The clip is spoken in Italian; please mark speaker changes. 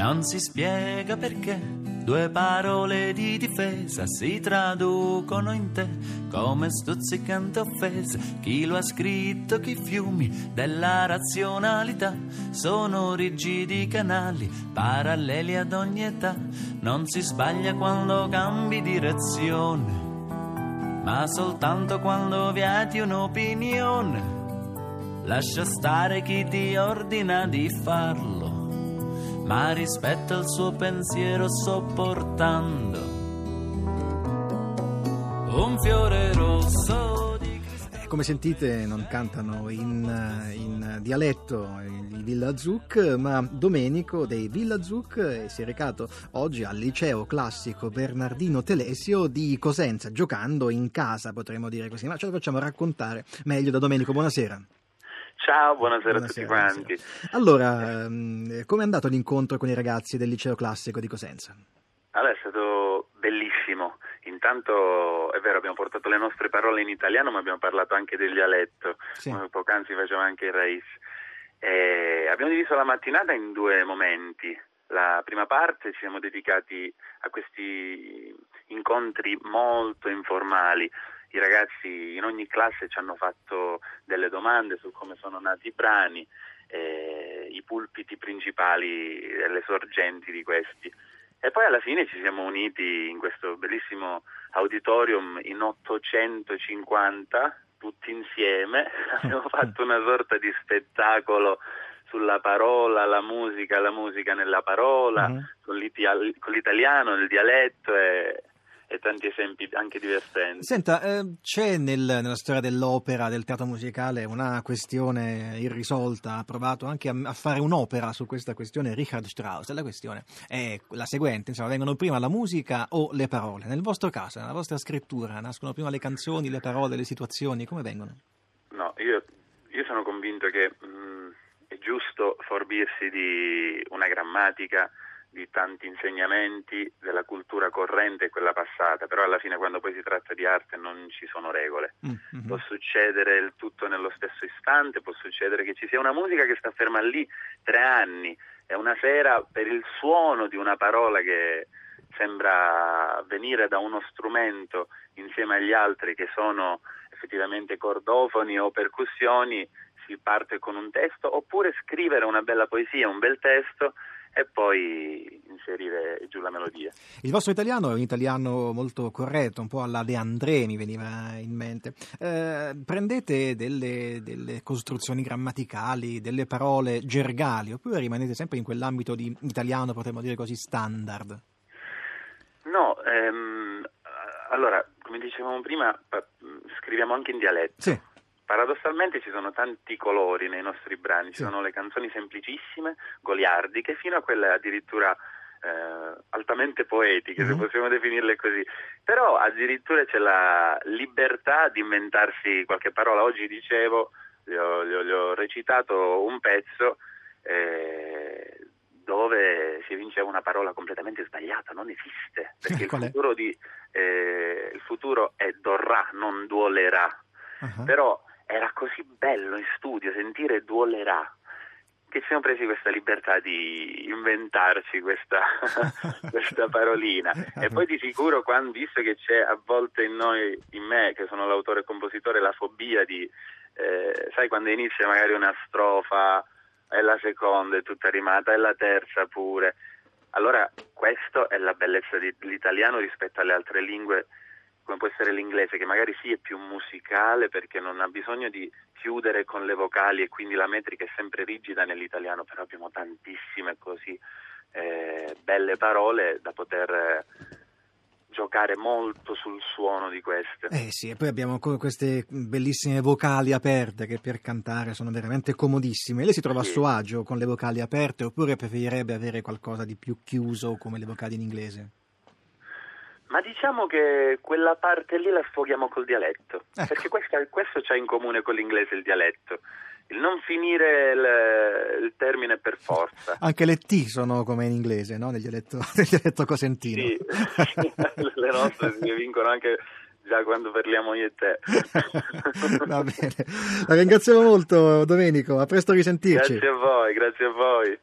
Speaker 1: Non si spiega perché due parole di difesa si traducono in te come stuzzicante offese. Chi lo ha scritto, che i fiumi della razionalità sono rigidi canali paralleli ad ogni età. Non si sbaglia quando cambi direzione ma soltanto quando vieti un'opinione. Lascia stare chi ti ordina di farlo, ma rispetta il suo pensiero sopportando un fiore rosso di cristallo.
Speaker 2: Come sentite non cantano in, in dialetto i Villa Zuc, ma Domenico dei Villa Zuc si è recato oggi al liceo classico Bernardino Telesio di Cosenza, giocando in casa, potremmo dire così, ma ce lo facciamo raccontare meglio da Domenico. Buonasera.
Speaker 3: Ciao, buonasera,
Speaker 2: Buonasera,
Speaker 3: a tutti quanti.
Speaker 2: buonasera. Allora, ehm, come è andato l'incontro con i ragazzi del liceo classico di Cosenza?
Speaker 3: Allora, è stato bellissimo. Intanto è vero, abbiamo portato le nostre parole in italiano, ma abbiamo parlato anche del dialetto,
Speaker 2: Sì.
Speaker 3: come poc'anzi faceva anche il Raiz. E abbiamo diviso la mattinata in due momenti. La prima parte ci siamo dedicati a questi incontri molto informali. I ragazzi in ogni classe ci hanno fatto delle domande su come sono nati i brani, eh, i pulpiti principali e le sorgenti di questi. E poi alla fine ci siamo uniti in questo bellissimo auditorium in 850, tutti insieme, abbiamo fatto una sorta di spettacolo sulla parola, la musica, la musica nella parola,
Speaker 2: Mhm.
Speaker 3: con, l'iti- con l'italiano, il dialetto e, e tanti esempi anche divertenti.
Speaker 2: Senta, eh, c'è nel- nella storia dell'opera, del teatro musicale, una questione irrisolta. Ha provato anche a, a fare un'opera su questa questione Richard Strauss. La questione è la seguente: insomma, vengono prima la musica o le parole? Nel vostro caso, nella vostra scrittura, nascono prima le canzoni, le parole, le situazioni? Come vengono?
Speaker 3: No, io, io sono convinto che mh, è giusto forbirsi di una grammatica, di tanti insegnamenti della cultura corrente e quella passata, però alla fine quando poi si tratta di arte non ci sono regole.
Speaker 2: Mm, mhm.
Speaker 3: Può succedere il tutto nello stesso istante, può succedere che ci sia una musica che sta ferma lì tre anni e una sera per il suono di una parola che sembra venire da uno strumento insieme agli altri che sono effettivamente cordofoni o percussioni, si parte con un testo, oppure scrivere una bella poesia, un bel testo e poi inserire giù la melodia.
Speaker 2: Il vostro italiano è un italiano molto corretto, un po' alla De André mi veniva in mente. Eh, prendete delle, delle costruzioni grammaticali, delle parole gergali, oppure rimanete sempre in quell'ambito di italiano, potremmo dire così, standard?
Speaker 3: No, ehm, allora, come dicevamo prima, scriviamo anche in dialetto.
Speaker 2: Sì.
Speaker 3: Paradossalmente ci sono tanti colori nei nostri brani, ci
Speaker 2: Sì.
Speaker 3: sono le canzoni semplicissime, goliardiche, fino a quelle addirittura eh, altamente poetiche, se
Speaker 2: Mhm.
Speaker 3: possiamo definirle così. Però addirittura c'è la libertà di inventarsi qualche parola. Oggi dicevo, gli ho, gli ho- gli ho recitato un pezzo eh, dove si evinceva una parola completamente sbagliata, non esiste, perché il futuro, di, eh, il futuro è dorrà, non duolerà.
Speaker 2: Ah.
Speaker 3: Però era così bello in studio sentire duolerà che ci siamo presi questa libertà di inventarci questa, questa parolina. E poi di sicuro, quando, visto che c'è a volte in noi, in me, che sono l'autore e compositore, la fobia di, eh, sai, quando inizia magari una strofa e la seconda è tutta rimata e la terza pure. Allora, questa è la bellezza dell'italiano rispetto alle altre lingue come può essere l'inglese, che magari sì è più musicale perché non ha bisogno di chiudere con le vocali e quindi la metrica è sempre rigida nell'italiano, però abbiamo tantissime così eh, belle parole da poter eh, giocare molto sul suono di queste.
Speaker 2: Eh sì, e poi abbiamo queste bellissime vocali aperte che per cantare sono veramente comodissime. Lei si trova a
Speaker 3: Sì.
Speaker 2: suo agio con le vocali aperte oppure preferirebbe avere qualcosa di più chiuso come le vocali in inglese?
Speaker 3: Ma diciamo che quella parte lì la sfoghiamo col dialetto,
Speaker 2: Ecco.
Speaker 3: perché questa- questo c'ha in comune con l'inglese il dialetto. Il non finire il, il termine per forza.
Speaker 2: Anche le T sono come in inglese, no? Nel dialetto, nel dialetto cosentino.
Speaker 3: Sì, le nostre si vincono anche già quando parliamo io e te.
Speaker 2: Va bene. La ringraziamo molto, Domenico. A presto risentirci.
Speaker 3: Grazie a voi, grazie a voi.